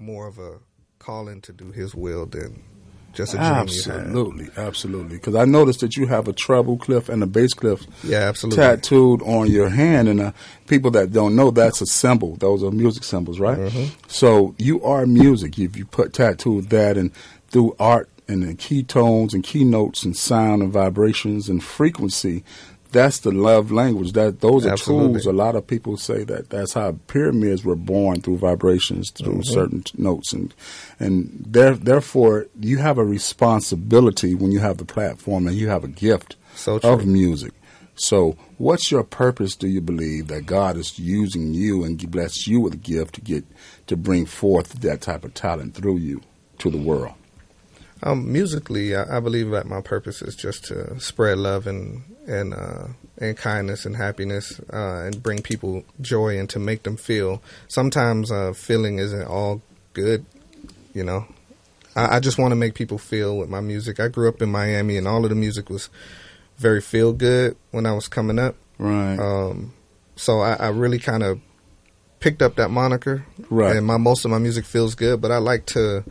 more of a calling to do His will than just a dream absolutely, absolutely. Because I noticed that you have a treble clef and a bass clef, yeah, absolutely, tattooed on your hand. And uh, people that don't know, that's a symbol. Those are music symbols, right? Mm-hmm. So you are music. If you put tattooed that and through art and the key tones and keynotes and sound and vibrations and frequency, that's the love language. That those are Absolutely. tools. A lot of people say that that's how pyramids were born through vibrations, through Mm-hmm. certain t- notes, and and there, therefore you have a responsibility when you have the platform and you have a gift So of music. So, what's your purpose? Do you believe that God is using you and bless you with a gift to get to bring forth that type of talent through you to the world? Um, musically, I, I believe that my purpose is just to spread love and and uh, and kindness and happiness, uh, and bring people joy and to make them feel. Sometimes uh, feeling isn't all good, you know. I, I just want to make people feel with my music. I grew up in Miami, and all of the music was very feel good when I was coming up. Right. Um, so I, I really kind of picked up that moniker, Right. And my most of my music feels good, but I like to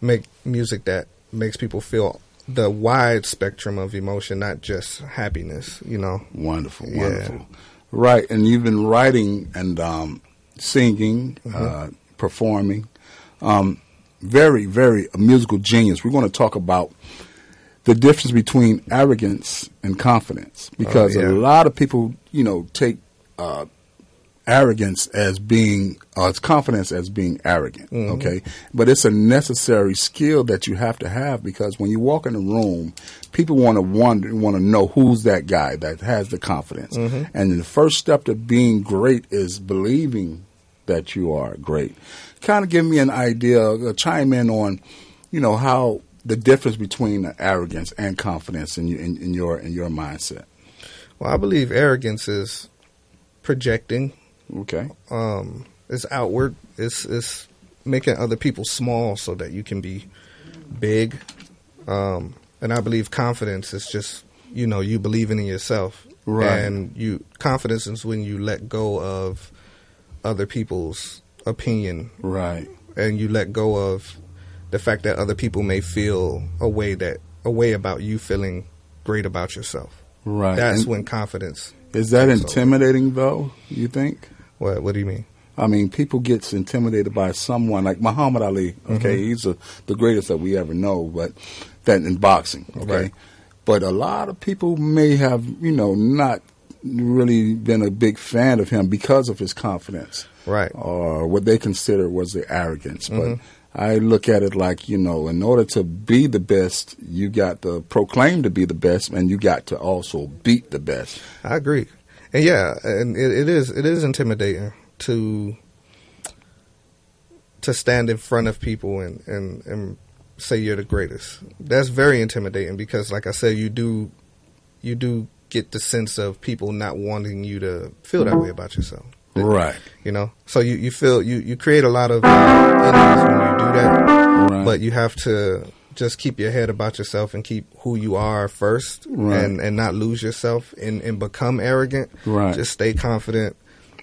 make music that makes people feel the wide spectrum of emotion, not just happiness. You know, Wonderful, Yeah. wonderful. Right, and you've been writing and um, singing, uh, performing. Um, very, very a musical genius. We're going to talk about the difference between arrogance and confidence because yeah. a lot of people, you know, take uh, arrogance as being uh, it's confidence as being arrogant okay? But it's a necessary skill that you have to have because when you walk in a room people want to wonder want to know who's that guy that has the confidence. And the first step to being great is believing that you are great. Kind of give me an idea uh, chime in on you know how the difference between arrogance and confidence in, you, in, in your in your mindset. Well, I believe arrogance is projecting. Okay Um, it's outward. It's it's making other people small so that you can be big. Um, and I believe confidence is just you know you believing in yourself, Right. And you confidence is when you let go of other people's opinion right and you let go of the fact that other people may feel a way that a way about you feeling great about yourself. right That's And- when confidence. Is that intimidating though? You think? What What do you mean? I mean, people get intimidated by someone like Muhammad Ali. Okay, Mm-hmm. he's a, the greatest that we ever know, but that in boxing. Okay, Right. but a lot of people may have you know not really been a big fan of him because of his confidence, Right. Or what they consider was the arrogance, but. Mm-hmm. I look at it like, you know, in order to be the best, you got to proclaim to be the best and you got to also beat the best. I agree, and yeah, and it, it is it is intimidating to to stand in front of people and and and say you're the greatest. That's very intimidating because, like I said, you do you do get the sense of people not wanting you to feel that way about yourself. Right. You know, so you you feel you you create a lot of uh, enemies when you do that, Right. but you have to just keep your head about yourself and keep who you are first, Right. and and not lose yourself and and become arrogant. Right. Just stay confident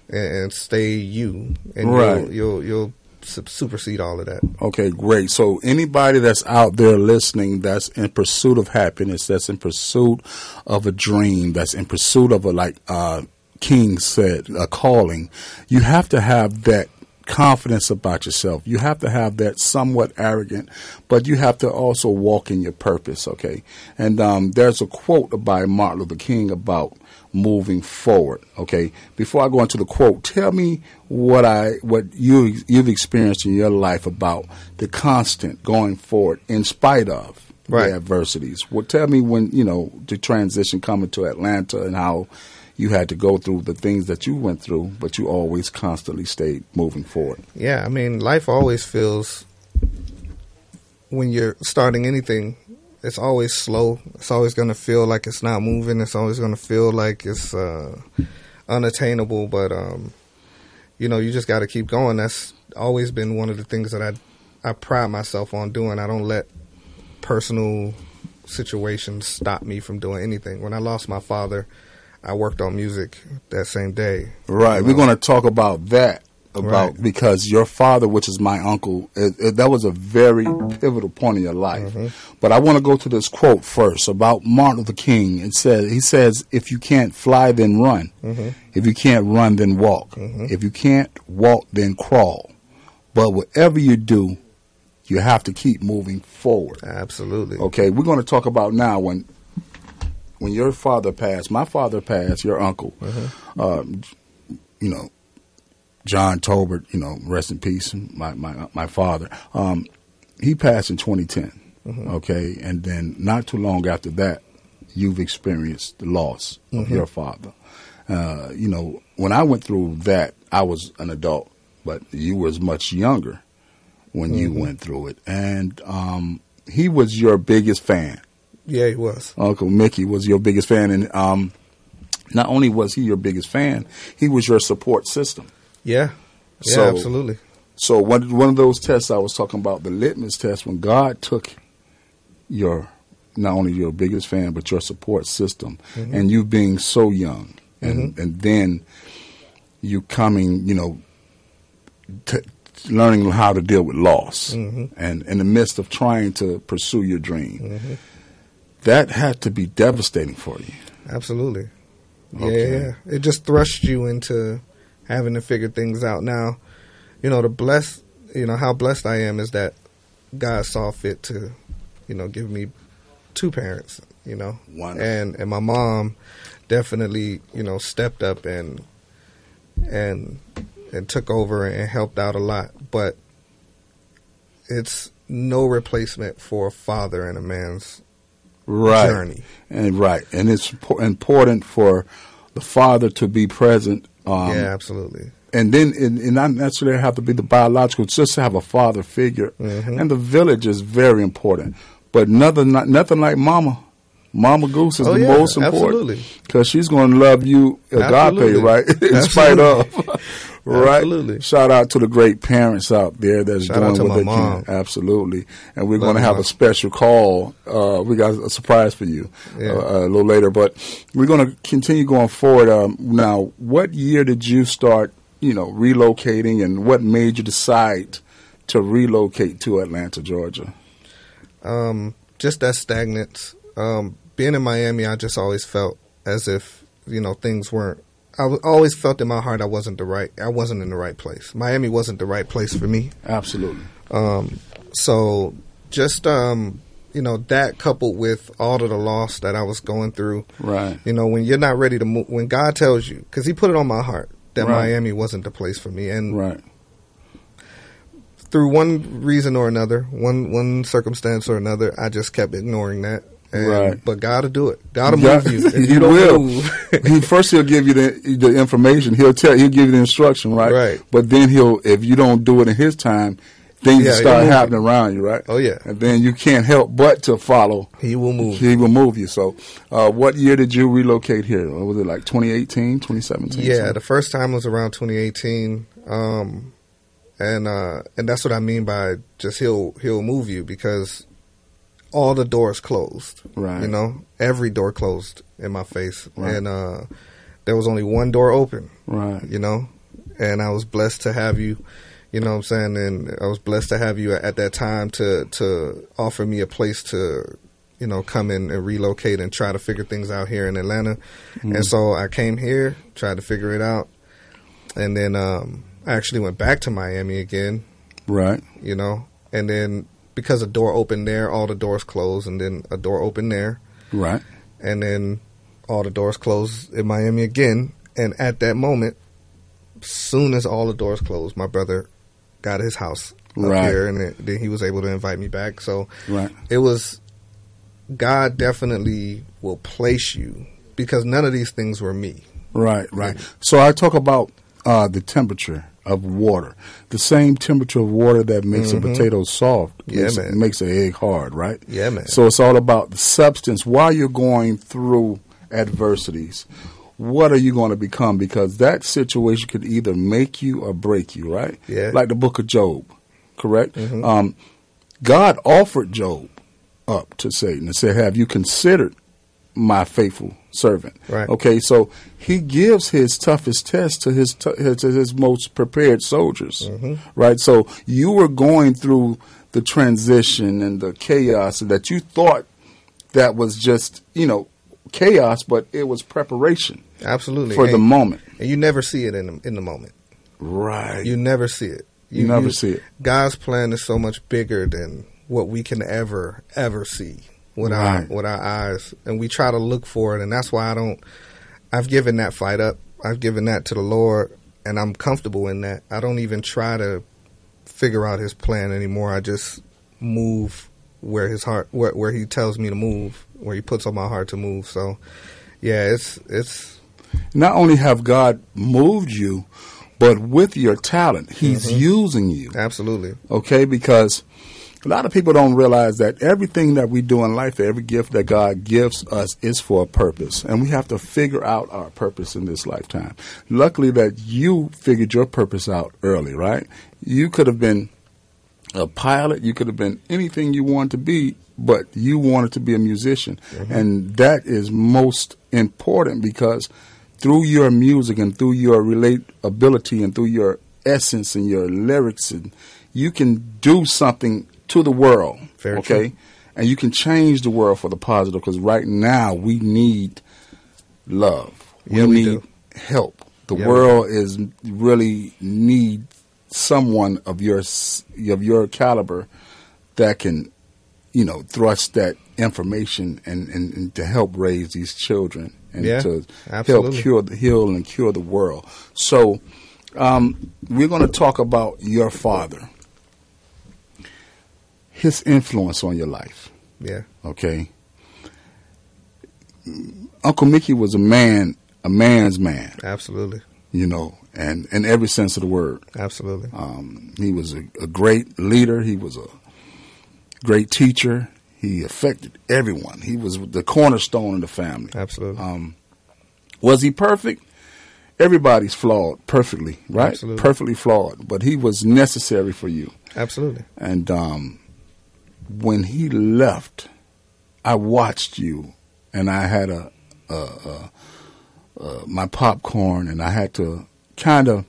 and, and stay you, and Right. you'll you'll, you'll supersede all of that. Okay, great. So anybody that's out there listening that's in pursuit of happiness, that's in pursuit of a dream, that's in pursuit of a like uh King said, a calling, you have to have that confidence about yourself. You have to have that somewhat arrogant, but you have to also walk in your purpose, okay? And um, there's a quote by Martin Luther King about moving forward, okay? Before I go into the quote, tell me what I what you you've experienced in your life about the constant going forward in spite of Right. the adversities. Well, tell me when, you know, the transition coming to Atlanta and how you had to go through the things that you went through, but you always constantly stayed moving forward. Yeah, I mean, life always feels when you're starting anything, it's always slow. It's always going to feel like it's not moving. It's always going to feel like it's uh, unattainable. But um, you know, you just got to keep going. That's always been one of the things that I I pride myself on doing. I don't let personal situations stop me from doing anything. When I lost my father, I worked on music that same day. Right. You We're going to talk about that about Right. because your father, which is my uncle, it, it, that was a very pivotal point in your life. Mm-hmm. But I want to go to this quote first about Martin Luther King. It says he says, "If you can't fly, then run. Mm-hmm. If you can't run, then walk. If you can't walk, then crawl. But whatever you do, you have to keep moving forward." Absolutely. Okay, we're going to talk about now when when your father passed. My father passed. Your uncle, um, you know, John Tolbert. You know, rest in peace. My my my father. Um, he passed in 2010. Okay, and then not too long after that, you've experienced the loss of your father. Uh, you know, when I went through that, I was an adult, but you was much younger when you went through it, and um, he was your biggest fan. Yeah, he was. Uncle Mickey was your biggest fan, and um, not only was he your biggest fan, he was your support system. Yeah. Yeah, So- absolutely. So one one of those tests I was talking about, the litmus test, when God took your not only your biggest fan but your support system, mm-hmm. and you being so young, and mm-hmm. and then you coming, you know, t- learning how to deal with loss, mm-hmm. and in the midst of trying to pursue your dream, that had to be devastating for you. Absolutely. Yeah, Okay. yeah. It just thrust you into having to figure things out. Now, you know, the blessed, you know, how blessed I am is that God saw fit to, you know, give me two parents, you know. Wonderful. And and my mom definitely, you know, stepped up and and and took over and helped out a lot, but it's no replacement for a father and a man's right. journey. And right, and it's important for the father to be present. Um, yeah, absolutely. and then and, and not necessarily have to be the biological, just to have a father figure. Mhm. And the village is very important, but nothing not, nothing like mama. Mama Goose is Oh, the yeah, most important because she's going to love you agape, Absolutely. right? In spite of, right? Absolutely. Shout out to the great parents out there that's Shout doing out to what my they mom. can. Absolutely, and we're going to have Mom. a special call. Uh, we got a surprise for you Yeah. uh, a little later, but we're going to continue going forward. Um, now, what year did you start? You know, relocating, and what made you decide to relocate to Atlanta, Georgia? um, just that stagnant. Um, being in Miami, I just always felt as if you know things weren't. I always felt in my heart I wasn't the right. I wasn't in the right place. Miami wasn't the right place for me. Absolutely. Um, so just um, you know that coupled with all of the loss that I was going through. Right. You know when you're not ready to move, when God tells you, because He put it on my heart that Right. Miami wasn't the place for me, and Right. through one reason or another, one one circumstance or another, I just kept ignoring that. And, Right. But God will do it. God will God- move you. If he you will. move, he first he'll give you the the information. He'll tell he'll give you the instruction, right? Right. But then he'll if you don't do it in his time, things Yeah, start happening around you, right? Oh, yeah. And then you can't help but to follow. He will move. He will move you. So, uh, what year did you relocate here? Was it like 2018, 2017? Yeah, something? the first time was around 2018, um, and uh, and that's what I mean by just he'll he'll move you because all the doors closed. Right. You know, every door closed in my face, Right. and uh, there was only one door open. right. you know and i was blessed to have you you know what i'm saying and i was blessed to have you at that time to to offer me a place to you know come in and relocate and try to figure things out here in atlanta and so i came here tried to figure it out and then um i actually went back to miami again Right. you know and then because a door opened there all the doors closed and then a door opened there Right. and then all the doors closed in Miami again. And at that moment, soon as all the doors closed, my brother got his house up Right. here, and it, then he was able to invite me back. So Right. it was God definitely will place you because none of these things were me. Right, right. So I talk about uh, the temperature of water. The same temperature of water that makes a potato soft Mm-hmm. Yeah, makes, man. makes an egg hard, right? Yeah, man. So it's all about the substance. While you're going through adversities, what are you going to become? Because that situation could either make you or break you, right? Yeah. Mm-hmm. Like the book of Job, correct? Um, God offered Job up to Satan and said, Have you considered my faithful servant. Right. Okay, so he gives his toughest test to his to his, to his most prepared soldiers. Mm-hmm. Right. So you were going through the transition and the chaos that you thought that was just you know chaos, but it was preparation Absolutely. for the moment. and you never see it in the, in the moment. Right. You never see it. You never see it. God's plan is so much bigger than what we can ever ever see with Right. our with our eyes, and we try to look for it, and that's why I don't. I've given that fight up. I've given that to the Lord, and I'm comfortable in that. I don't even try to figure out His plan anymore. I just move where His heart, where, where He tells me to move, where He puts on my heart to move. So, yeah, it's it's not only have God moved you, but with your talent, He's Mm-hmm. using you. absolutely Okay, because a lot of people don't realize that everything that we do in life, every gift that God gives us, is for a purpose, and we have to figure out our purpose in this lifetime. Luckily, that you figured your purpose out early, right? You could have been a pilot, you could have been anything you wanted to be, but you wanted to be a musician, mm-hmm. and that is most important because through your music and through your relatability and through your essence and your lyrics and you can do something to the world Very okay true. and you can change the world for the positive because right now we need love Yeah, we need do. help the Yeah, world is really need someone of your of your caliber that can you know thrust that information and, and, and to help raise these children and Yeah, to absolutely. help cure the heal and cure the world. So um, we're going to talk about your father, his influence on your life. yeah Okay, Uncle Mickey was a man, a man's man, absolutely you know, and in every sense of the word. absolutely Um, he was a, a great leader. He was a great teacher. He affected everyone. He was the cornerstone of the family. absolutely Um, was he perfect? Everybody's flawed perfectly, right? Absolutely. Perfectly flawed, but he was necessary for you. absolutely And um, when he left, I watched you, and I had a, a, a, a my popcorn, and I had to kind of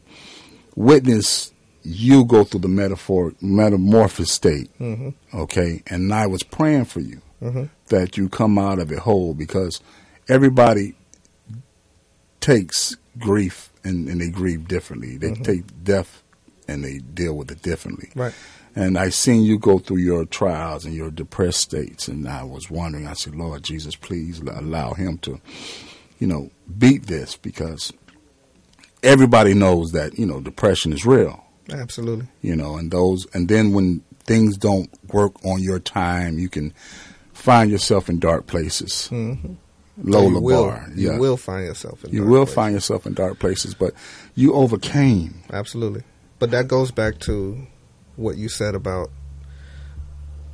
witness you go through the metaphor metamorphosis state. hmm Okay, and I was praying for you hmm that you come out of it whole because everybody takes grief and, and they grieve differently. They Mhm. take death and they deal with it differently. Right. And I seen you go through your trials and your depressed states, and I was wondering. I said, Lord Jesus, please allow him to, you know, beat this because everybody knows that you know depression is real Absolutely. you know, and those, and then when things don't work on your time, you can find yourself in dark places. hmm Lola you will, bar, You yeah, will find yourself in you will places. find yourself in dark places, but you overcame. Absolutely. But that goes back to what you said about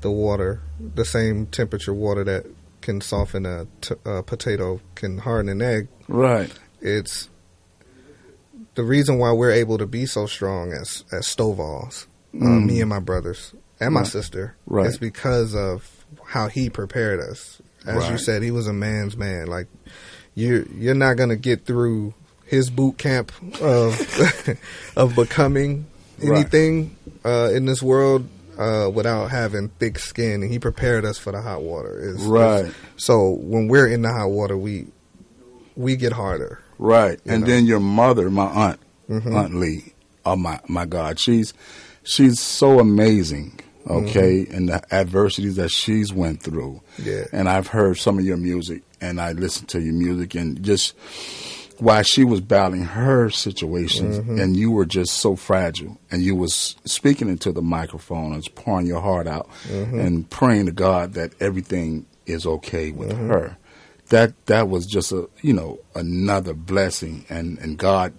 the water, the same temperature water that can soften a, t- a potato can harden an egg. Right, It's the reason why we're able to be so strong as as Stovall's, uh, Mm. me and my brothers and my Right. sister. Right. It's because of how he prepared us. As you said, he was a man's man. Like you, you're not gonna get through his boot camp of of becoming Right. anything uh, in this world uh, without having thick skin. And he prepared us for the hot water. It's- it's- right, so when we're in the hot water, we we get harder. right. And know. then your mother, my aunt, Mhm. Aunt Lee, oh my my God, she's she's so amazing. Okay, and the adversities that she's went through. Yeah. and I've heard some of your music, and I listened to your music, and just while she was battling her situations, Mhm. and you were just so fragile, and you was speaking into the microphone and pouring your heart out, Mhm. and praying to God that everything is okay with Mhm. her. That that was just a you know another blessing, and and God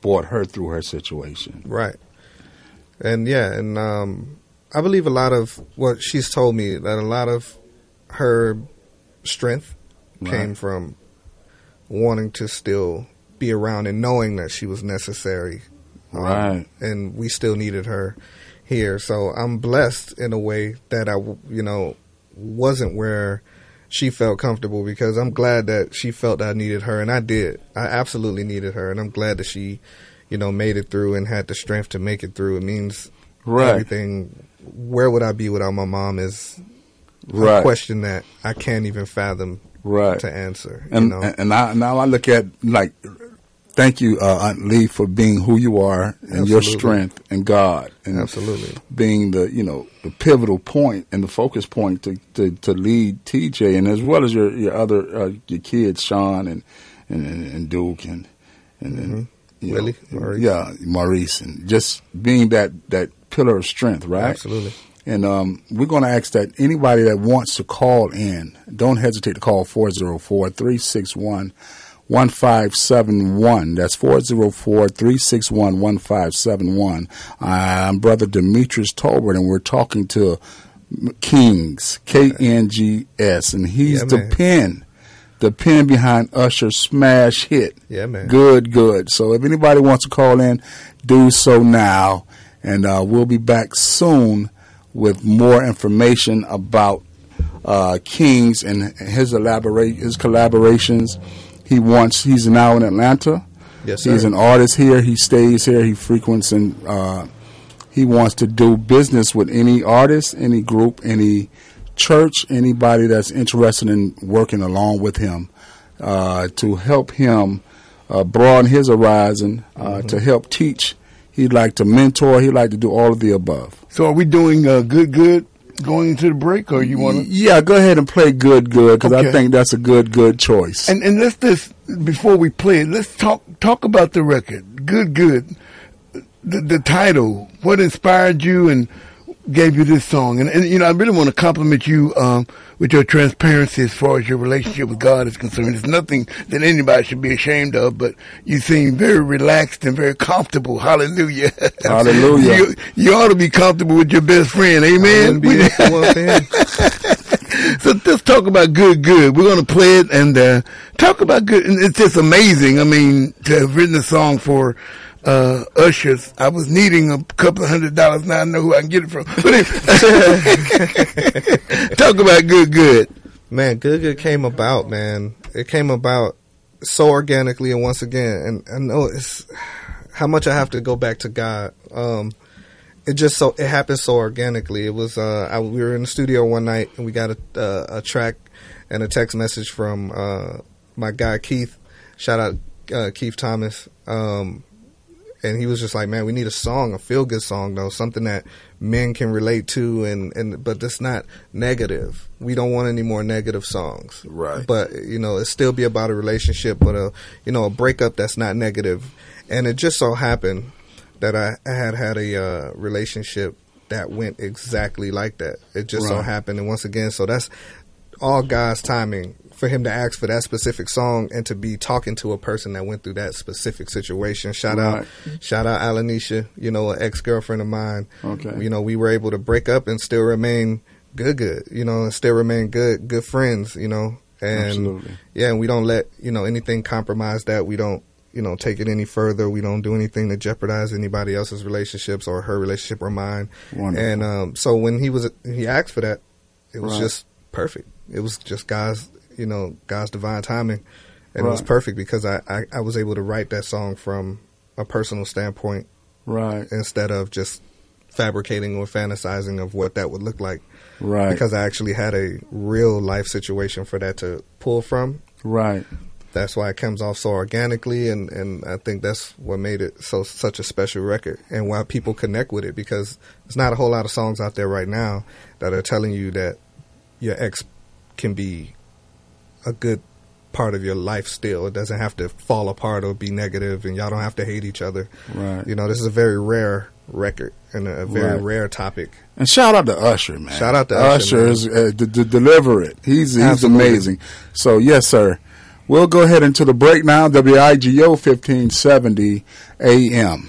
brought her through her situation. Right. And yeah, and um, I believe a lot of what she's told me that a lot of her strength came from wanting to still be around and knowing that she was necessary. Um, Right. And we still needed her here. So I'm blessed in a way that I, you know, wasn't where she felt comfortable because I'm glad that she felt that I needed her, and I did. I absolutely needed her, and I'm glad that she, you know, made it through and had the strength to make it through. It means Right. everything. Where would I be without my mom? Is Right. a question that I can't even fathom Right. to answer. And you know? and I, now I look at like, thank you, uh, Aunt Lee, for being who you are and your strength and God, and Absolutely. being the you know the pivotal point and the focus point to to, to lead TJ, and as well as your your other uh, your kids, Sean and and, and, Duke and and, and you Willie, know, Maurice. yeah, Maurice, and just being that that pillar of strength, right? Absolutely. And um, we're going to ask that anybody that wants to call in, don't hesitate to call 404 361 1571. That's 404 361 1571. I'm Brother Demetrius Tolbert, and we're talking to Kings, K N G S, and he's Yeah, the pen. The pen behind Usher's smash hit. Yeah, man. Good, good. So if anybody wants to call in, do so now. And uh, we'll be back soon with more information about uh, Kings and his elaborate his collaborations. He wants. He's now in Atlanta. Yes, sir. He's an artist here. He stays here. He frequents and uh, he wants to do business with any artist, any group, any church, anybody that's interested in working along with him uh, to help him uh, broaden his horizon, uh, Mm-hmm. to help teach. He'd like to mentor. He'd like to do all of the above. So are we doing uh, good, good going into the break, or you want to? Yeah, go ahead and play good, good, because I think that's a good, good choice. And and let's just before we play it, let's talk talk about the record. Good, good. The, the title. What inspired you and gave you this song? And, and you know, I really want to compliment you um, with your transparency as far as your relationship with God is concerned. It's nothing that anybody should be ashamed of, but you seem very relaxed and very comfortable. Hallelujah. Hallelujah. you, you ought to be comfortable with your best friend. Amen. Be if it wasn't for him. So let's talk about good, good. We're going to play it and uh, talk about good. And it's just amazing. I mean, to have written a song for uh, Ushers, I was needing a couple hundred dollars. Now I know who I can get it from. Talk about good, good. Man, Good Good came about, man. It came about so organically, and once again, and I know it's how much I have to go back to God. Um, it just so it happened so organically. It was uh, I, we were in the studio one night and we got a uh, a track and a text message from uh, my guy Keith. Shout out uh, Keith Thomas. Um, and he was just like, "Man, we need a song, a feel good song, though, something that men can relate to, and and but that's not negative. We don't want any more negative songs, Right. But you know, it still be about a relationship, but a you know a breakup that's not negative. And it just so happened that I, I had had a uh, relationship that went exactly like that. It just so happened, and once again, so that's all God's timing for him to ask for that specific song and to be talking to a person that went through that specific situation. Shout out, shout out Alanisha, you know, an ex girlfriend of mine. Okay. You know, we were able to break up and still remain good, good, you know, and still remain good, good friends, you know, and Absolutely. yeah, and we don't let, you know, anything compromise that. We don't, you know, take it any further. We don't do anything to jeopardize anybody else's relationships or her relationship or mine. Wonderful. And um, so when he was, he asked for that, it was Right. just perfect. It was just God's, you know, God's divine timing, and it was perfect because I, I I was able to write that song from a personal standpoint right, instead of just fabricating or fantasizing of what that would look like. right, Because I actually had a real life situation for that to pull from. right. That's why it comes off so organically, and, and I think that's what made it so such a special record, and why people connect with it. Because there's not a whole lot of songs out there right now that are telling you that your ex can be a good part of your life still. It doesn't have to fall apart or be negative, and y'all don't have to hate each other. Right. You know, this is a very rare record and a very Right. rare topic. And shout out to Usher, man. Shout out to Usher, man. is uh, to, to deliver it. He's he's Absolutely. amazing. So yes, sir. We'll go ahead into the break now. WIGO fifteen seventy AM.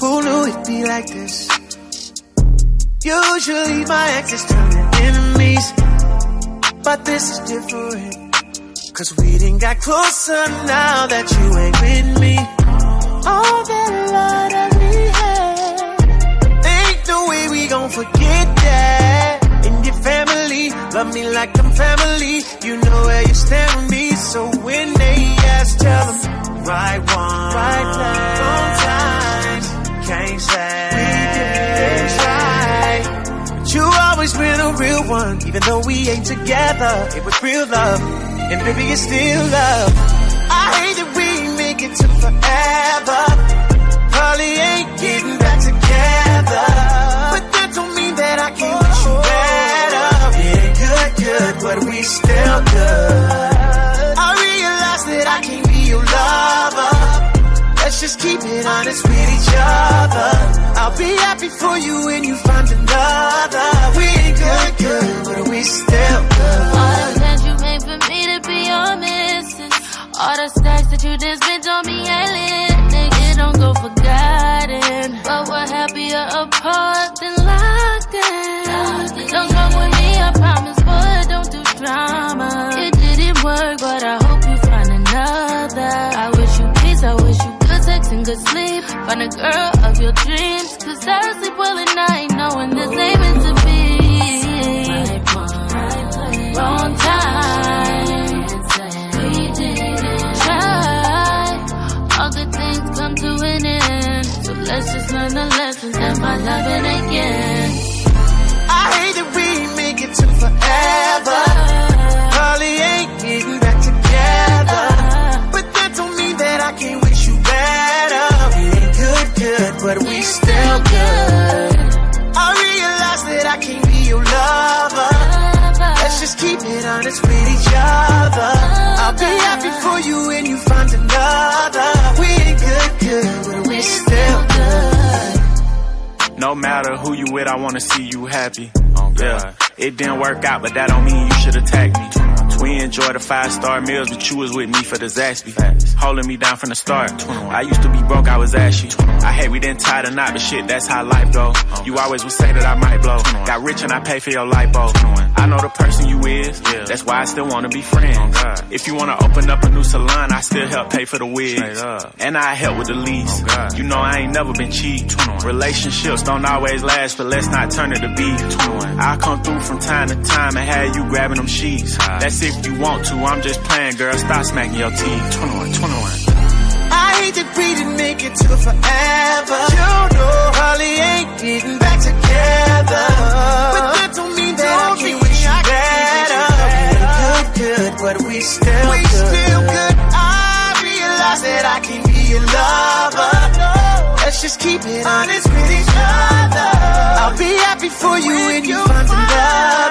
Who knew it'd be like this? Usually my exes turn to enemies, but this is different. Cause we didn't got closer now that you ain't with me. All that love that we had, ain't no way we gon' forget that. And your family, love me like I'm family. You know where you stand with me, so when they ask, tell them, right one, right time, can't say. We did it right. But you always been a real one, even though we ain't together. It was real love, and baby, it's still love. I hate that we make it to forever. Probably ain't getting it honest with each other. I'll be happy for you when you find another. We ain't good, good, but we still good. All the plans you made for me to be your missus. All the stacks that you just spent on me ain't lit. Nigga, don't go forgotten. But we're happier apart than good sleep. Find a girl of your dreams. Cause I sleep well at night, knowing this ain't meant to be. Wrong time. Try. All good things come to an end. So let's just learn the lessons and find loving again. I hate that we make it to forever. Lover. Let's just keep it honest with each other. I'll be happy for you when you find another. We ain't good, good, but we still good. No matter who you with, I wanna see you happy. Oh, yeah. It didn't work out, but that don't mean you should attack me. We enjoy the five star meals, but you was with me for the Zaxby. Holding me down from the start. I used to be broke, I was ashy. I hate we didn't tie the knot, but shit, that's how life go. You always would say that I might blow. Got rich and I pay for your light bulb. I know the person you is, that's why I still wanna be friends. If you wanna open up a new salon, I still help pay for the wigs. And I help with the lease. You know I ain't never been cheap. Relationships don't always last, but let's not turn it to beef. I'll come through from time to time and have you grabbing them sheets. That's if you want to, I'm just playing, girl. Stop smacking your teeth. 21, 21. I hate that we didn't make it to forever. You know, Holly ain't getting back together. But that don't mean that I can't wish you better. We good, good, but we still we good. still good. I realize that I can be your lover. Let's just keep it honest with each other. I'll be happy for you when you find another.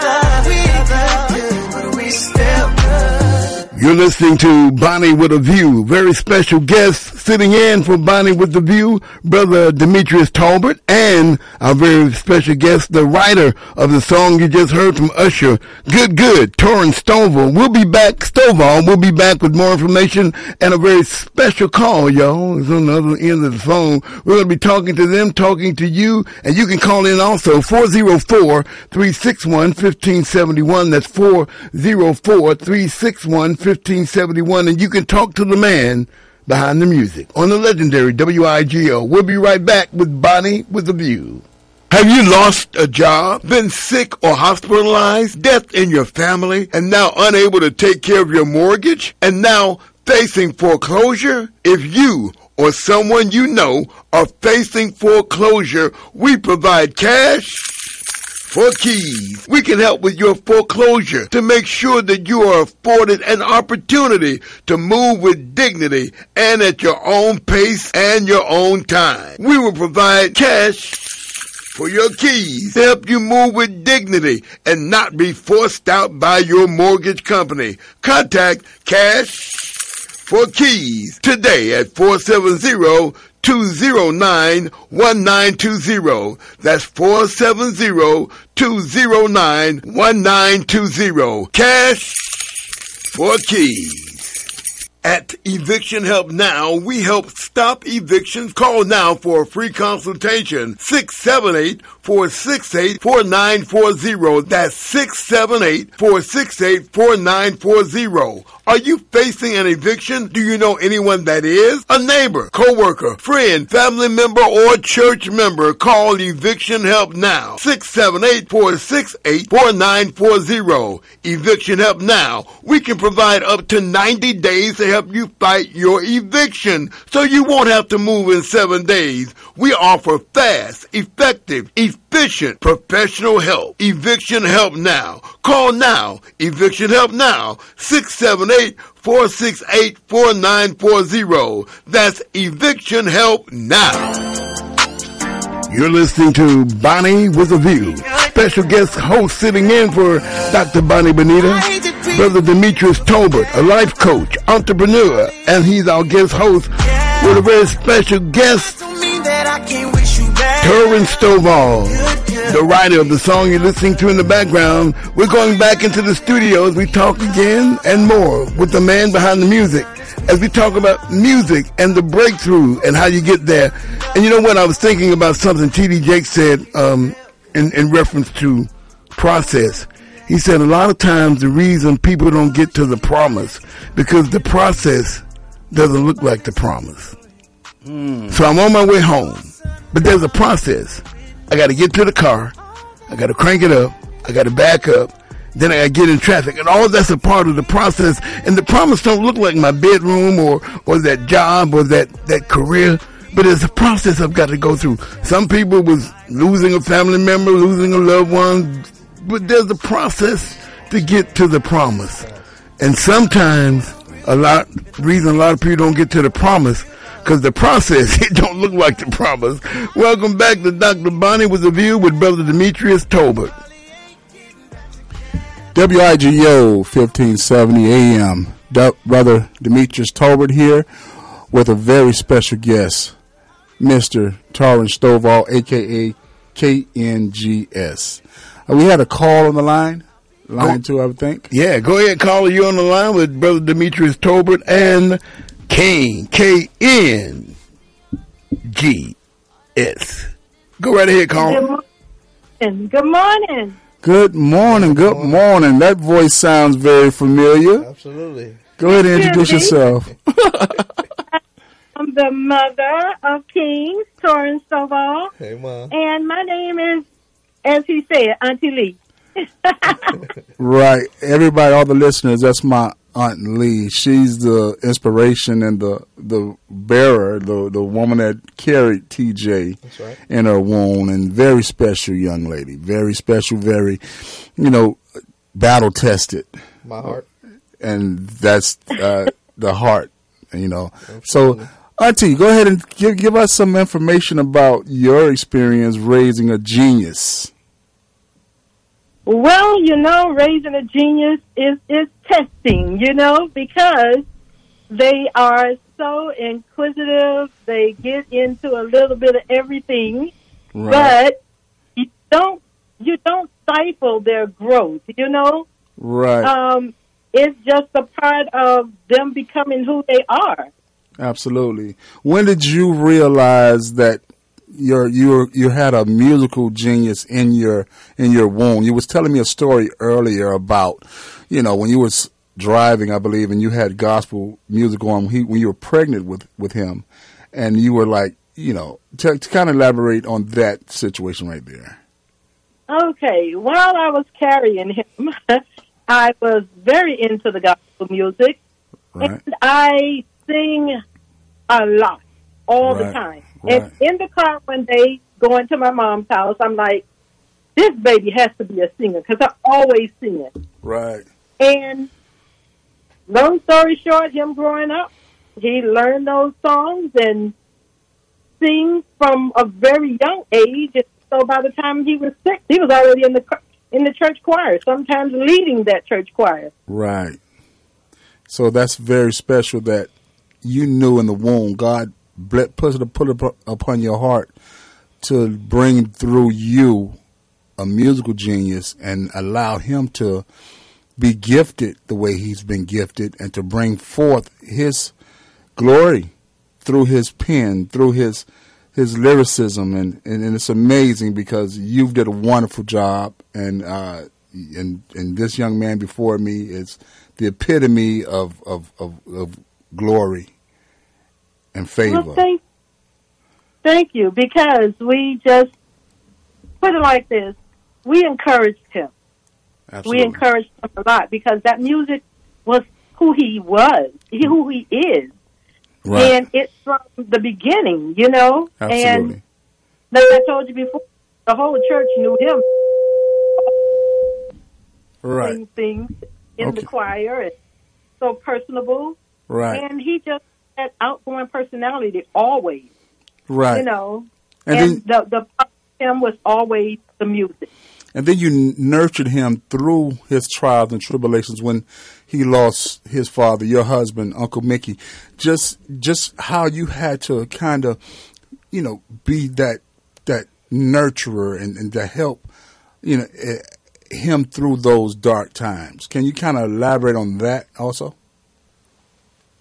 You're listening to Bonnie with a View. Very special guest sitting in for Bonnie with the View, Brother Demetrius Tolbert, and our very special guest, the writer of the song you just heard from Usher, Good Good, Torrance Stovall. We'll be back, Stovall, we'll be back with more information and a very special call, y'all. It's on the other end of the phone. We're going to be talking to them, talking to you, and you can call in also, 404-361-1571. That's 404-361-1571, and you can talk to the man behind the music on the legendary WIGO. We'll be right back with Bonnie with the View. Have you lost a job, been sick or hospitalized, death in your family, and now unable to take care of your mortgage, and now facing foreclosure? If you or someone you know are facing foreclosure, we provide cash for keys. We can help with your foreclosure to make sure that you are afforded an opportunity to move with dignity and at your own pace and your own time. We will provide cash for your keys to help you move with dignity and not be forced out by your mortgage company. Contact Cash for Keys today at 470 209 1920. That's 470 209 1920. Cash for keys. At Eviction Help Now, we help stop evictions. Call now for a free consultation. 678-468-4940. That's 678-468-4940. Are you facing an eviction? Do you know anyone that is? A neighbor, coworker, friend, family member, or church member? Call Eviction Help now. 678-468-4940. Eviction Help Now. We can provide up to 90 days help you fight your eviction so you won't have to move in seven days. We offer fast, effective, efficient, professional help. Eviction Help Now. Call now. Eviction Help Now. 678-468-4940. That's Eviction Help Now. You're listening to Bonnie with a View. Special guest host sitting in for Dr. Bonnie Bonita, Brother Demetrius Tolbert, a life coach, entrepreneur, and he's our guest host with a very special guest. Torrance Stovall, the writer of the song you're listening to in the background. We're going back into the studio as we talk again and more with the man behind the music. As we talk about music and the breakthrough and how you get there. And you know what? I was thinking about something T.D. Jakes said um, in, in reference to process. He said a lot of times the reason people don't get to the promise because the process doesn't look like the promise. Hmm. So I'm on my way home, but there's a process. I got to get to the car. I got to crank it up. I got to back up. Then I got to get in traffic, and all that's a part of the process. And the promise don't look like my bedroom or or that job or that that career, but it's a process I've got to go through. Some people was losing a family member, losing a loved one, but there's a process to get to the promise. And sometimes a lot reason a lot of people don't get to the promise because the process it don't look like the promise. Welcome back to Dr. Bonnie with a view with Brother Demetrius Tolbert. WIGO 1570 AM. Brother Demetrius Tolbert here with a very special guest, Mr. Torrance Stovall, aka KNGS. Uh, we had a call on the line, line two, I would think. Yeah, go ahead, caller. You on the line with Brother Demetrius Tolbert and Kane K N G S. Go right ahead, Good caller. morning. Good morning. Good morning, good morning. That voice sounds very familiar. Absolutely. Go ahead and introduce yourself. I'm the mother of Kings, Torrance Stovall, Hey, mom. and my name is, as he said, Auntie Lee. Right. Everybody, all the listeners, that's my Aunt Lee. She's the inspiration and the the bearer, the the woman that carried TJ right. in her womb and very special young lady. Very special, very you know, battle tested. My heart. And that's uh, the heart, you know. So Auntie, go ahead and give give us some information about your experience raising a genius. Well, you know, raising a genius is, is testing, you know, because they are so inquisitive. They get into a little bit of everything, but you don't, you don't stifle their growth, you know? right. um, it's just a part of them becoming who they are. Absolutely. When did you realize that your you you had a musical genius in your in your womb? You was telling me a story earlier about, you know, when you was driving, I believe, and you had gospel music on when, he, when you were pregnant with with him, and you were like, you know, to, to kind of elaborate on that situation right there. Okay, while I was carrying him, I was very into the gospel music, Right. and I sing a lot, all the time. right. And in the car one day, going to my mom's house, I'm like, this baby has to be a singer because I always sing it. Right. And long story short, him growing up, he learned those songs and sing from a very young age. And so by the time he was six, he was already in the in the church choir. Sometimes leading that church choir. Right. So that's very special that you knew in the womb God put it put upon your heart to bring through you a musical genius and allow him to be gifted the way he's been gifted and to bring forth his glory through his pen, through his his lyricism. And, and, and it's amazing because you've did a wonderful job. And uh and and this young man before me is the epitome of of, of, of glory and favor. Well, thank, thank you, because we just put it like this: we encouraged him. Absolutely. We encouraged him a lot because that music was who he was, he, who he is, right. and it's from the beginning, you know. Absolutely. And like I told you before, the whole church knew him right. things in Okay. the choir and so personable. Right. And he just had outgoing personality always, right. you know. and And, then the the part of him was always the music. and then you nurtured him through his trials and tribulations when he lost his father, your husband, Uncle Mickey. Just just how you had to kind of, you know, be that that nurturer and, and to help, you know, eh, him through those dark times. Can you kind of elaborate on that also?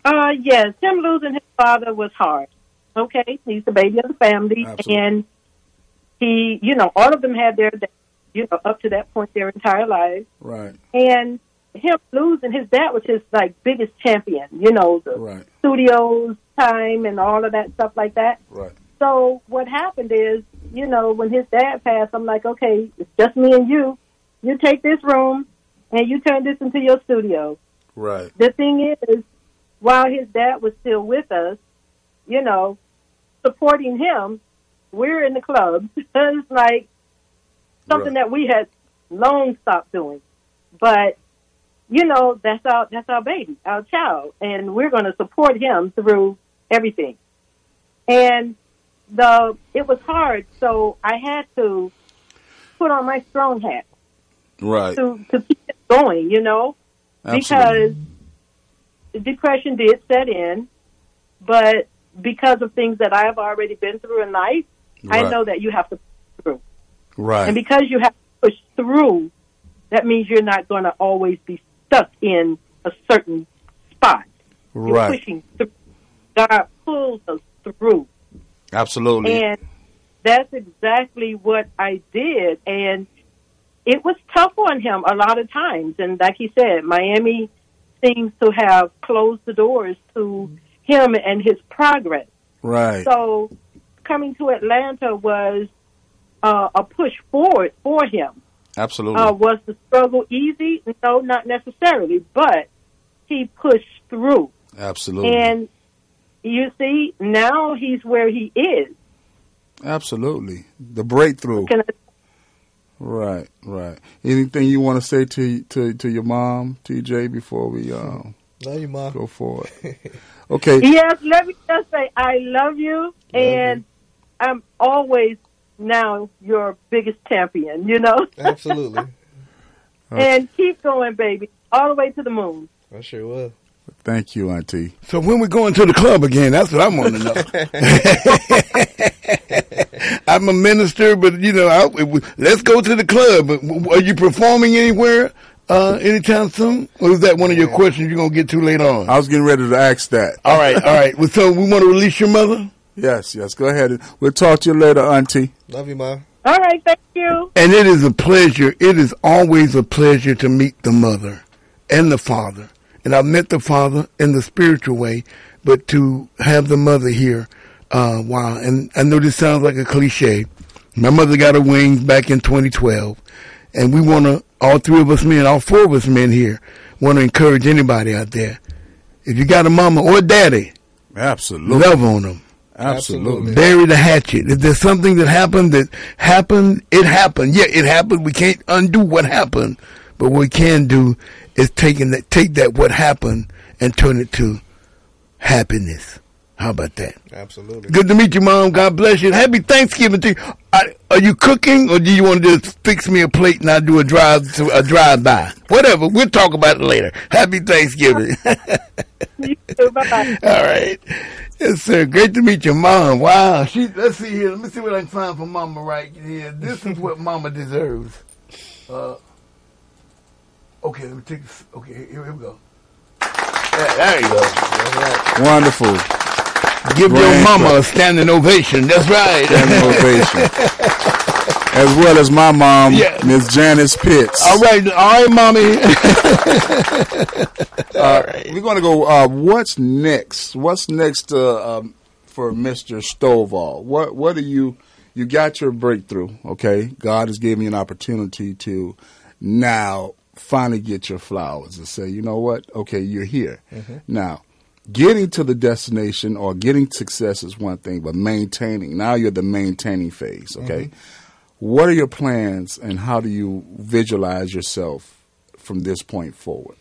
Uh yes, him losing his father was hard. Okay, he's the baby of the family, Absolutely. and he, you know, all of them had their, you know, up to that point their entire lives, Right. and him losing his dad was his like biggest champion. You know, the Right. studios time and all of that stuff like that. Right. So what happened is, you know, when his dad passed, I'm like, okay, it's just me and you. You take this room and you turn this into your studio. Right. The thing is, while his dad was still with us, you know, supporting him, we're in the club. it's like something Right. that we had long stopped doing. But you know, that's our that's our baby, our child, and we're going to support him through everything. And the it was hard, so I had to put on my strong hat Right. to to keep it going. You know, Absolutely. because depression did set in, but because of things that I've already been through in life, I know that you have to push through. Right. And because you have to push through, that means you're not going to always be stuck in a certain spot. You're right. pushing through. God pulls us through. Absolutely. And that's exactly what I did. And it was tough on him a lot of times. And like he said, Miami seems to have closed the doors to him and his progress. right. So coming to Atlanta was uh, a push forward for him. Absolutely. Uh, was the struggle easy? No, not necessarily, but he pushed through. Absolutely. And you see, now he's where he is. Absolutely. The breakthrough. Can I Right, right. Anything you want to say to to to your mom, TJ, before we uh, Love you, mom. go forward? Okay. Yes, let me just say I love you, and I'm always now your biggest champion. You know, Absolutely. and keep going, baby, all the way to the moon. I sure will. Thank you, Auntie. So when we going to the club again? That's what I want to know. I'm a minister, but you know, I, we- let's go to the club. But Are you performing anywhere uh, anytime soon, or is that one of your questions you're gonna get to later on? I was getting ready to ask that. All right, all right. Well, so we want to release your mother, Yes, yes. Go ahead. We'll talk to you later, Auntie. Love you, mom. All right, thank you. and it is a pleasure. It is always a pleasure to meet the mother and the father. And I've met the father in the spiritual way, but to have the mother here, uh, wow. And I know this sounds like a cliche. My mother got her wings back in 2012. And we want to, all three of us men, all four of us men here, want to encourage anybody out there. If you got a mama or a daddy, Absolutely. love on them. Absolutely. Bury the hatchet. If there's something that happened that happened, it happened. Yeah, it happened. We can't undo what happened, but what we can do is taking that, take that what happened and turn it to happiness. How about that? Absolutely. Good to meet you, Mom. God bless you. Happy Thanksgiving to you. Are, are you cooking, or do you want to just fix me a plate and I do a drive to a drive by? Whatever. We'll talk about it later. Happy Thanksgiving. You too. Bye bye. All right. Yes, sir. Great to meet your mom. Wow. She let's see here. Let me see what I can find for mama right here. This is what mama deserves. Uh Okay, let me take this. Okay, here, here we go. There, there you go. Wonderful. Give your mama a standing ovation. That's right. Standing ovation. As well as my mom, Yeah. Miss Janice Pitts. all right, all right, mommy. Uh, We're going to go. Uh, what's next? What's next uh, um, for Mr. Stovall? What What do you? You got your breakthrough. Okay, God has given you an opportunity to now finally get your flowers and say, you know what? Okay, you're here now. Getting to the destination or getting success is one thing, but maintaining. Now you're the maintaining phase. Okay, what are your plans and how do you visualize yourself from this point forward?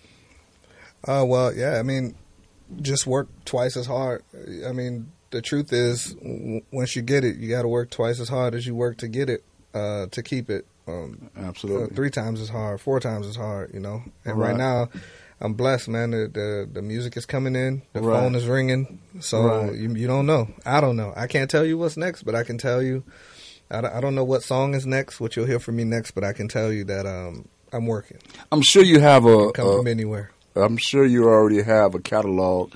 Uh, well, yeah. I mean, just work twice as hard. I mean, the truth is, w- once you get it, you got to work twice as hard as you work to get it, uh, to keep it. Um, Absolutely. uh, three times as hard, four times as hard. You know. And right, Right. now, I'm blessed, man. The, the the music is coming in, the Right. phone is ringing. So Right. you you don't know. I don't know. I can't tell you what's next, but I can tell you. I don't, I don't know what song is next, what you'll hear from me next, but I can tell you that um, I'm working. I'm sure you have a. Come a from anywhere. I'm sure you already have a catalog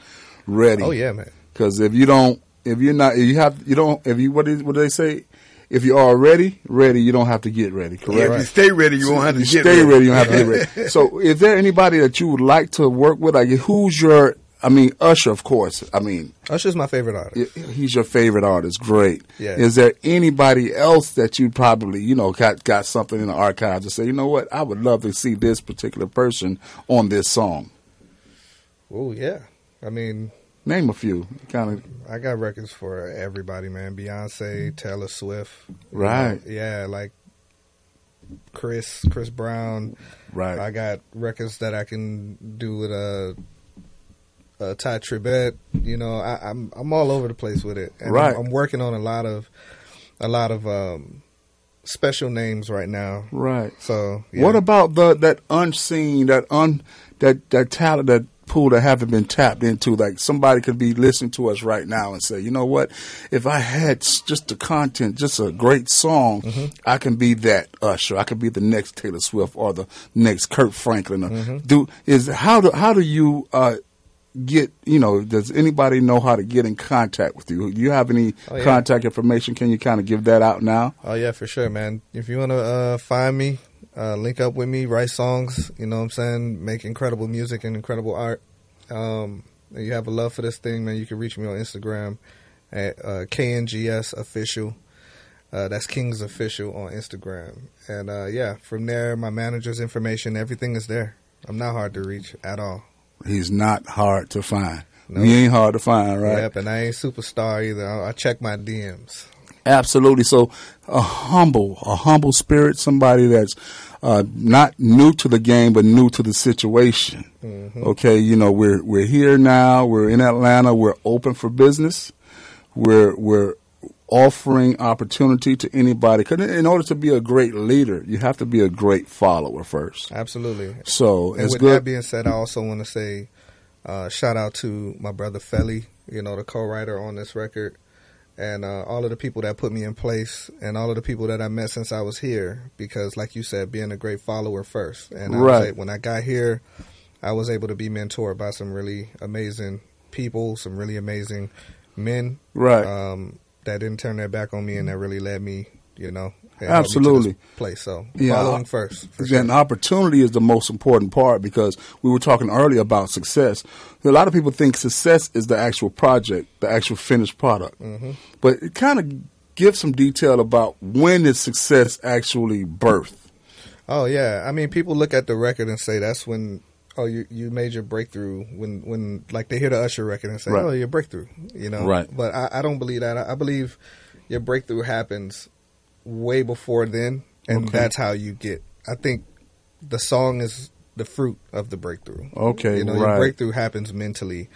ready. Oh yeah, man. Because if you don't, if you're not, if you have, you don't. If you what is what do they say? If you are ready, ready, you don't have to get ready. Correct. If you stay ready, you won't have to You get stay ready. ready. You don't have to get ready. So, is there anybody that you would like to work with? Like, who's your? I mean, Usher, of course. I mean, Usher's my favorite artist. he's your favorite artist. Great. Yeah. Is there anybody else that you probably, you know, got got something in the archives to say, you know what, I would love to see this particular person on this song. Oh yeah. I mean, Name a few. Kind of I got records for everybody, man. Beyonce, Taylor Swift. you Right. know, yeah, like Chris, Chris Brown. right. I got records that I can do with uh, uh Tye Tribbett. You know, I, I'm I'm all over the place with it. And Right. I'm, I'm working on a lot of a lot of um special names right now. right. So yeah. What about the that unseen, that un that that talent that pool that haven't been tapped into? Like somebody could be listening to us right now and say, you know what? If I had just the content, just a great song, Mm-hmm. I can be that Usher. I could be the next Taylor Swift or the next Kirk Franklin. Or Mm-hmm. Do is how do how do you uh, get? You know, does anybody know how to get in contact with you? Do you have any Oh, yeah. contact information? Can you kind of give that out now? Oh yeah, for sure, man. If you want to uh, find me, uh, link up with me, write songs. You know what I'm saying? Make incredible music and incredible art. Um, and you have a love for this thing, man. You can reach me on Instagram at uh, KNGS official. Uh, that's Kings official on Instagram. And uh, yeah, from there, my manager's information, everything is there. I'm not hard to reach at all. He's not hard to find. No. He ain't hard to find, right? Yep, and I ain't superstar either. I, I check my DMs. Absolutely. So, a humble, a humble spirit, somebody that's uh, not new to the game, but new to the situation. Mm-hmm. Okay, you know, we're we're here now. We're in Atlanta. We're open for business. We're we're offering opportunity to anybody. Because in order to be a great leader, you have to be a great follower first. Absolutely. So And with that being said, I also want to say uh, shout out to my brother Felly, you know, the co-writer on this record, and uh, all of the people that put me in place, and all of the people that I met since I was here. Because, like you said, being a great follower first, and I Right. a- when I got here, I was able to be mentored by some really amazing people, some really amazing men, Right. Um, that didn't turn their back on me, and that really led me, you know, and helped me to this Absolutely. place. So Yeah. following first, Then sure. opportunity is the most important part because we were talking earlier about success. A lot of people think success is the actual project, the actual finished product. Mm-hmm. But it kind of gives some detail about when is success actually birthed. Oh yeah, I mean, people look at the record and say that's when oh you you made your breakthrough when when like they hear the Usher record and say Right. oh your breakthrough, you know. Right. But I, I don't believe that. I, I believe your breakthrough happens way before then, and Okay. that's how you get. I think the song is the fruit of the breakthrough. Okay, you know, right. your breakthrough happens mentally.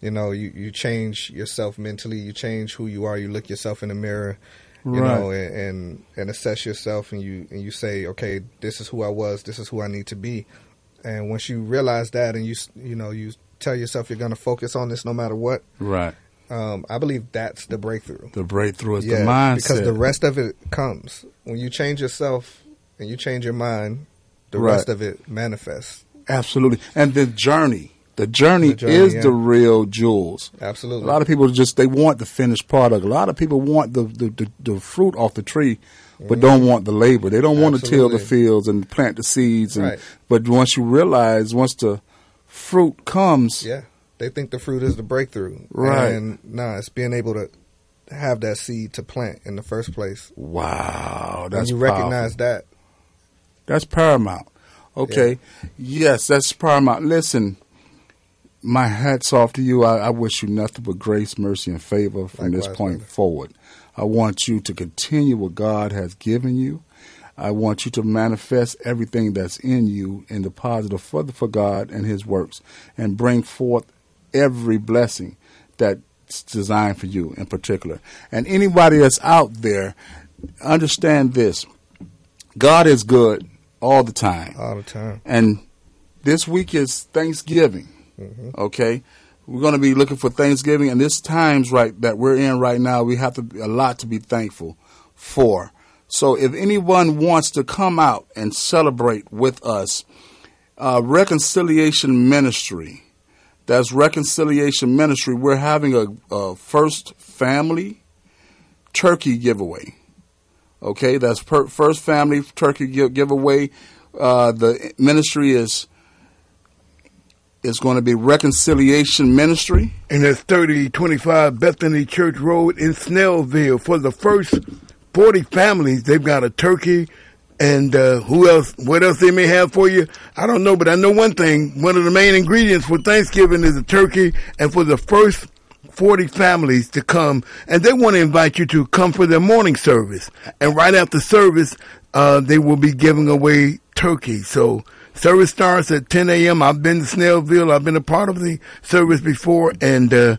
You know, you you change yourself mentally. You change who you are. You look yourself in the mirror you Right. know, and, and and assess yourself, and you and you say, okay, this is who I was, this is who I need to be, and once you realize that, and you you know you tell yourself you're going to focus on this no matter what, Right. Um, I believe that's the breakthrough. The breakthrough is yeah, the mindset. because the rest of it comes when you change yourself and you change your mind. The Right. rest of it manifests. Absolutely. And the journey. The journey, The journey, is yeah. the real jewels. Absolutely. A lot of people just they want the finished product. A lot of people want the the, the, the fruit off the tree, but don't want the labor. They don't want to till the. Fields and plant the seeds. And, Right. But once you realize, once the fruit comes, Yeah, they think the fruit is the breakthrough. Right. And nah, it's being able to have that seed to plant in the first place. wow, When that's you powerful. recognize that. That's paramount. Okay. Yes, that's paramount. Listen, my hat's off to you. I, I wish you nothing but grace, mercy, and favor from this point brother. forward. I want you to continue what God has given you. I want you to manifest everything that's in you in the positive for, for God and His works and bring forth every blessing that's designed for you in particular. And anybody that's out there, understand this God is good all the time. all the time. And this week is Thanksgiving. Okay, we're going to be looking for Thanksgiving, and this times right that we're in right now, we have to a lot to be thankful for. So, if anyone wants to come out and celebrate with us, uh, Reconciliation Ministry. That's Reconciliation Ministry. We're having a, a first family turkey giveaway. Okay, that's per, first family turkey give, giveaway. Uh, the ministry is is going to be Reconciliation Ministry. And that's 3025 Bethany Church Road in Snellville. For the first 40 families, they've got a turkey. And uh, who else? What else they may have for you? I don't know, but I know one thing. One of the main ingredients for Thanksgiving is a turkey. And for the first 40 families to come, and they want to invite you to come for their morning service. And right after service, uh, they will be giving away turkey. So service starts at 10 a.m. I've been to Snellville. I've been a part of the service before, and uh,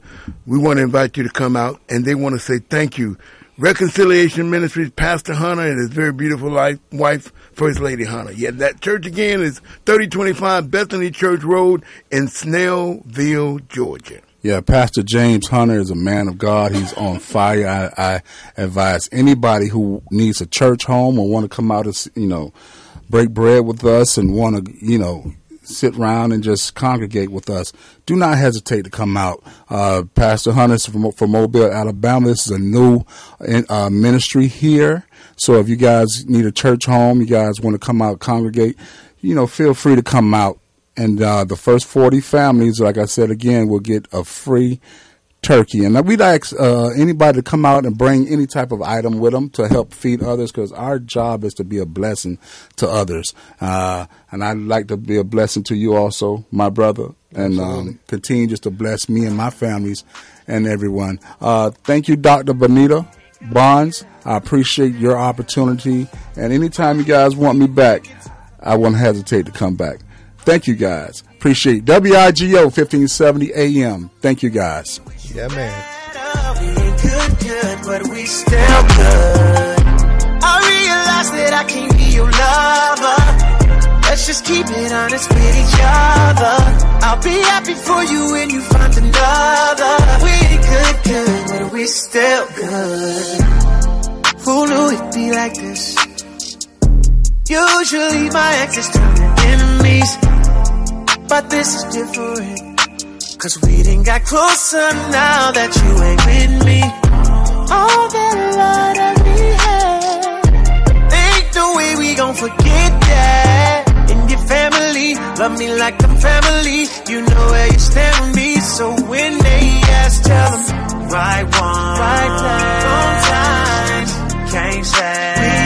we want to invite you to come out. And they want to say thank you. Reconciliation Ministries, Pastor Hunter and his very beautiful life, wife, First Lady Hunter. Yeah, that church again is 3025 Bethany Church Road in Snellville, Georgia. Yeah, Pastor James Hunter is a man of God. He's on fire. I, I advise anybody who needs a church home or want to come out and you know break bread with us and want to you know sit around and just congregate with us. Do not hesitate to come out. Uh, Pastor Hunter from, from Mobile, Alabama. This is a new uh, ministry here. So if you guys need a church home, you guys want to come out congregate, you know, feel free to come out. And uh, the first 40 families, like I said again, will get a free turkey. And we'd ask uh, anybody to come out and bring any type of item with them to help feed others because our job is to be a blessing to others. Uh, and I'd like to be a blessing to you also, my brother, and um, continue just to bless me and my families and everyone. Uh, thank you, Dr. Bonita Bonds. I appreciate your opportunity. And anytime you guys want me back, I won't hesitate to come back. Thank you guys. Appreciate WIGO 1570 AM. Thank you guys. Yeah, man. We ain't good, good, but we still good. I realize that I can't be your lover. Let's just keep it honest with each other. I'll be happy for you when you find another. We ain't good, good, but we still good. Who knew it'd be like this? Usually my exes turn to enemies, but this is different. Cause we done got closer now that you ain't with me. All that love that we had. Ain't no way we gon' forget that. And your family, love me like I'm family. You know where you stand with me. So when they ask, tell them, right one, right time, time. Can't say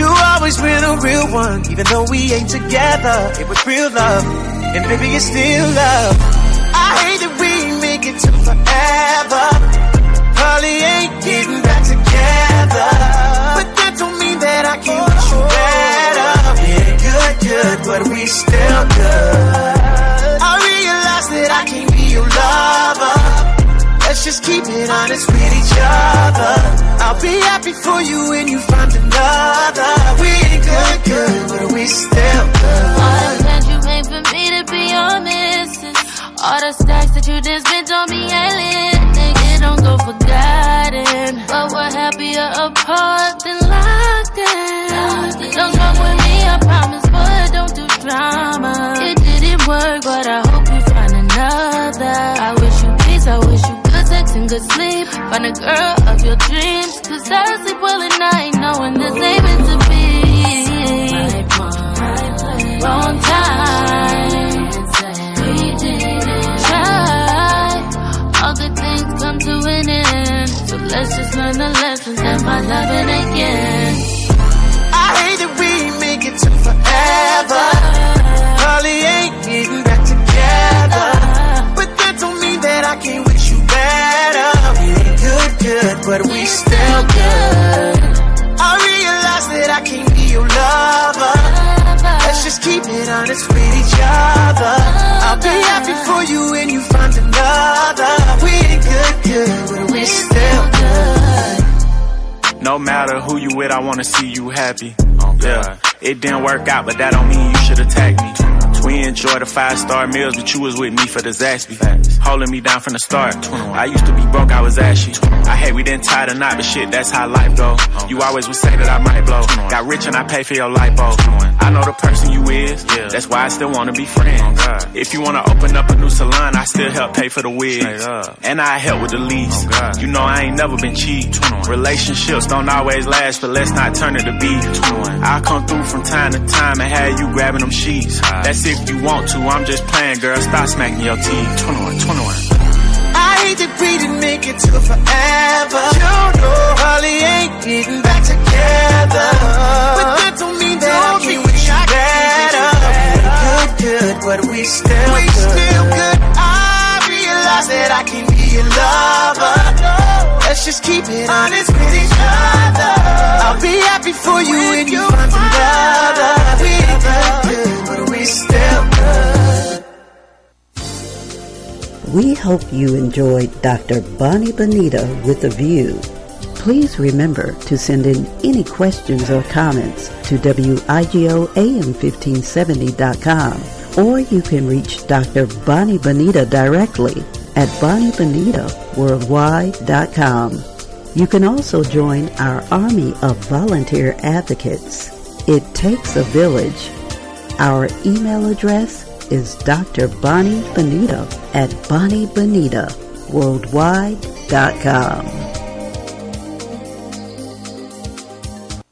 you always been a real one, even though we ain't together. It was real love, and baby, it's still love. I hate that we make it to forever. Probably ain't getting back together, but that don't mean that I can't wish you better. Yeah, good, good, but we still good. Let's just keep it honest with each other. I'll be happy for you when you find another. We ain't good, good, but we still good. All the plans you made for me to be your missus. All the stacks that you just Find a girl of your dreams. Cause I sleep well at night knowing this ain't meant to be. Wrong time. Try. All good things come to an end. So let's just learn the lessons and my loving again. I hate that we make it to forever. Good. I realize that I can't be your lover. Let's just keep it honest with each other. I'll be happy for you when you find another. We ain't good, good, but we still good. No matter who you with, I wanna see you happy. Yeah, it didn't work out, but that don't mean you should attack me. We enjoy the five star meals, but you was with me for the Zaxby. Holding me down from the start. I used to be broke, I was ashy. I hate we didn't tie the knot, but shit, that's how life go. You always would say that I might blow. Got rich and I pay for your lipo. I know the person you is, that's why I still wanna be friends. If you wanna open up a new salon, I still help pay for the wigs. And I help with the lease. You know I ain't never been cheap. Relationships don't always last, but let's not turn it to beef. I'll come through from time to time and have you grabbing them sheets. That's if you want to, I'm just playing, girl. Stop smacking your teeth. 21, 21. I hate that we didn't make it to forever. You know, probably ain't getting back together. But that don't mean that I can't wish you better. Good, good, but we still we good. still good. I realize that I can be your lover. Let's just keep it honest with each other. I'll be happy for you when you find another. We good, good, but we still good. We hope you enjoyed Dr. Bonnie Bonita with a View. Please remember to send in any questions or comments to WIGOAM1570.com or you can reach Dr. Bonnie Bonita directly at BonnieBonitaWorldwide.com. You can also join our army of volunteer advocates. It takes a village. Our email address is Dr. Bonnie Bonita at BonnieBonitaWorldwide.com.